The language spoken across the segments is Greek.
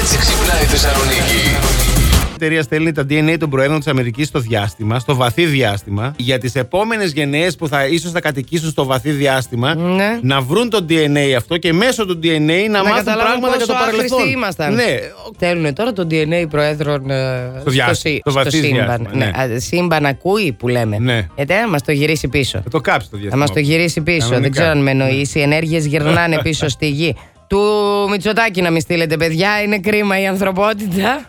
έτσι ξυπνάει η Θεσσαλονίκη. Η εταιρεία στέλνει τα DNA των προέδρων της Αμερικής στο διάστημα, στο βαθύ διάστημα, για τις επόμενες γενναίες που θα ίσως θα κατοικήσουν στο βαθύ διάστημα, Ναι. να βρουν το DNA αυτό και μέσω του DNA να, Να μάθουν καταλάβουν πράγματα για πόσο το παρελθόν. άχρηστοι ήμασταν. Ναι, Στέλνουν τώρα το DNA προέδρων ε, Στο διάστημα, σύ- στο βαθύ σύμπαν. διάστημα, ναι. Α, σύμπαν ακούει που λέμε. Ναι. Γιατί να μας το γυρίσει πίσω. θα το κάψει το Θα διάστημα. μα το γυρίσει πίσω. Κανονικά. Ναι. Δεν ξέρω αν με εννοήσει. Οι ενέργειες γυρνάνε πίσω στη γη. Του Μητσοτάκη να μην στείλετε, παιδιά. Είναι κρίμα η ανθρωπότητα.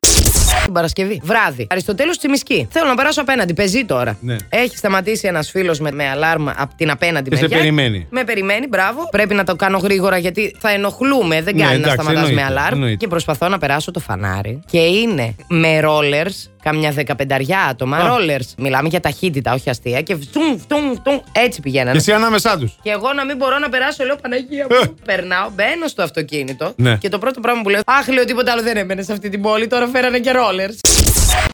Την Παρασκευή. Βράδυ. Αριστοτέλους Τσιμισκή. Θέλω να περάσω απέναντι. Πεζή τώρα. Ναι. Έχει σταματήσει ένας φίλος με, με αλάρμα από την απέναντι Και σε μεριά. περιμένει. Με περιμένει, μπράβο. Πρέπει να το κάνω γρήγορα γιατί θα ενοχλούμε. Δεν Ναι, κάνει να εντάξει, σταματάς με εννοείται, αλάρμ. εννοείται. Και προσπαθώ να περάσω το φανάρι. Και είναι με rollers, καμιά δεκαπενταριά άτομα. Α. Rollers. Μιλάμε για ταχύτητα, όχι αστεία. Και φτουμ, φτουμ, φτουμ, έτσι πηγαίνανε. Και εσύ ανάμεσά τους. Και εγώ να μην μπορώ να περάσω, λέω Παναγία μου. Περνάω, μπαίνω στο αυτοκίνητο. Ε. Ναι. Και το πρώτο πράγμα που λέω, Αχ, λέω τίποτα άλλο δεν έμπαινε σε αυτή την πόλη. Τώρα φέρανε και ρόλερ.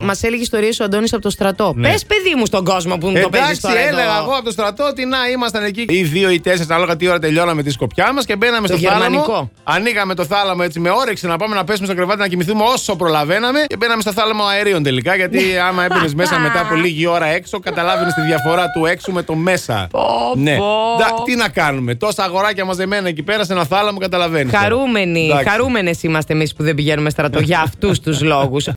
Μας έλεγε ιστορίες ο Αντώνης από το στρατό. Ναι. Πες, παιδί μου, στον κόσμο που μου το παίζεις Εντάξει, τώρα. έλεγα εδώ. εγώ από το στρατό ότι να ήμασταν εκεί ή δύο ή τέσσερα, ανάλογα τι ώρα τελειώναμε τη σκοπιά μας και μπαίναμε Το στο θάλαμο. γερμανικό. Ανοίγαμε το θάλαμο έτσι με όρεξη να πάμε να πέσουμε στο κρεβάτι να κοιμηθούμε όσο προλαβαίναμε και μπαίναμε στο θάλαμο αερίων τελικά. Γιατί άμα έμπαινες μέσα μετά από λίγη ώρα έξω, καταλάβαινες τη διαφορά του έξω με το μέσα. Πω, ναι. πω. Ντα- τι να κάνουμε, τόσα αγοράκια μαζεμένα εκεί πέρα σε ένα θάλαμο, καταλαβαίνεις. Χαρούμενοι, χαρούμενες είμαστε εμείς που δεν πηγαίνουμε στρατό για αυτούς τους λόγους.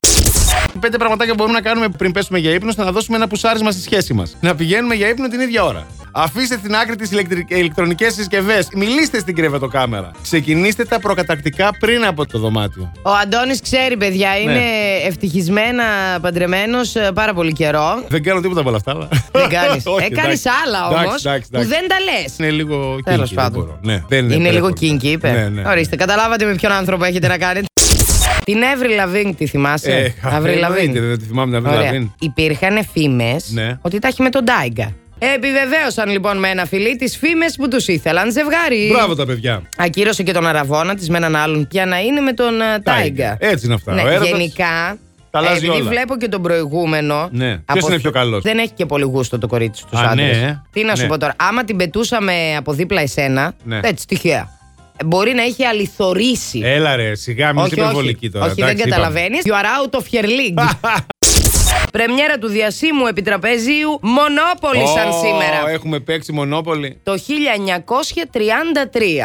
Πέντε πραγματάκια που μπορούμε να κάνουμε πριν πέσουμε για ύπνο ώστε να δώσουμε ένα πουσάρισμα στη σχέση μας. Να πηγαίνουμε για ύπνο την ίδια ώρα. Αφήστε στην άκρη τις ηλεκτρονικές συσκευές. Μιλήστε στην κρεβατοκάμερα. Ξεκινήστε τα προκατακτικά πριν από το δωμάτιο. Ο Αντώνης ξέρει, παιδιά, είναι Ναι. ευτυχισμένα παντρεμένος πάρα πολύ καιρό. Δεν κάνω τίποτα από όλα αυτά. Αλλά... Δεν κάνεις. Όχι, Έκανε εντάξει. άλλα Εντάξει, όμως εντάξει, που εντάξει. δεν τα λες. Είναι λίγο Τέλος kinky, δεν πάντων. μπορώ. Ναι, δεν Είναι λίγο πολύ. kinky, είπε. Ναι, ναι. Ορίστε, καταλάβατε με ποιον άνθρωπο έχετε να κάνετε. Την Avril Lavigne τη θυμάσαι; Ε, Avril εννοείται, δεν τη θυμάμαι την Avril Ωραία. Lavigne. Υπήρχαν φήμες Ναι. ότι τα έχει με τον Tyga. Επιβεβαίωσαν λοιπόν με ένα φιλί τις φήμες που τους ήθελαν ζευγάρι. Μπράβο τα παιδιά. Ακύρωσε και τον αρραβώνα της με έναν άλλον για να είναι με τον ε, Tyga. Έτσι είναι αυτά. Ναι, Ο έρωτας γενικά. τα αλλάζει επειδή όλα. βλέπω και τον προηγούμενο. Ναι. Ποιος είναι πιο καλός; Δεν έχει και πολύ γούστο το κορίτσι στους Α, άντρες. ναι, ε. Τι να σου Ναι. πω τώρα. Άμα την πετούσαμε από δίπλα εσένα. Ναι. Έτσι, τυχαία. Ε, Μπορεί να είχε αληθωρήσει. Έλα ρε, σιγά μην είσαι όχι, υπερβολική όχι. τώρα. όχι δεν εντάξει, είπαμε. καταλαβαίνεις. You are out of your league. Πρεμιέρα του διασύμου επιτραπέζιου Μονόπολη σαν Ω, σήμερα. Έχουμε παίξει μονόπολη. Το 1933.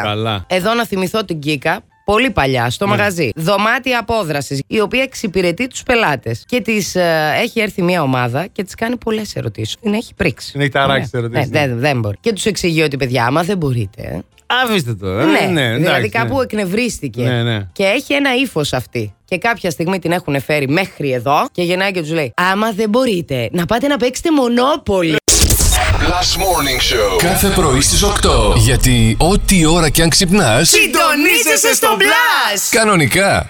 Καλά. Εδώ να θυμηθώ την Κίκα. Πολύ παλιά, στο Ναι. μαγαζί. Δωμάτια απόδρασης, η οποία εξυπηρετεί τους πελάτες. Και τη έχει έρθει μια ομάδα και τη κάνει πολλές ερωτήσεις. Την έχει πρίξει. Την έχει ταράξει Ωραία. τις ερωτήσεις, Ναι, δεν, δεν μπορεί. Και τους εξηγεί ότι, παιδιά, άμα δεν μπορείτε. Ε, Αφήστε το. ε, ναι, ναι, εντάξει, δηλαδή ναι. κάπου εκνευρίστηκε. Ναι, ναι. Και έχει ένα ύφος αυτή. Και κάποια στιγμή την έχουν φέρει μέχρι εδώ και γεννάει και τους λέει: Άμα δεν μπορείτε, να πάτε να παίξετε μονόπολη. Last Morning Show. Κάθε πρωί στις 8. Γιατί ό,τι ώρα κι αν ξυπνάς, Συντονίζεσαι στο μπλα! κανονικά.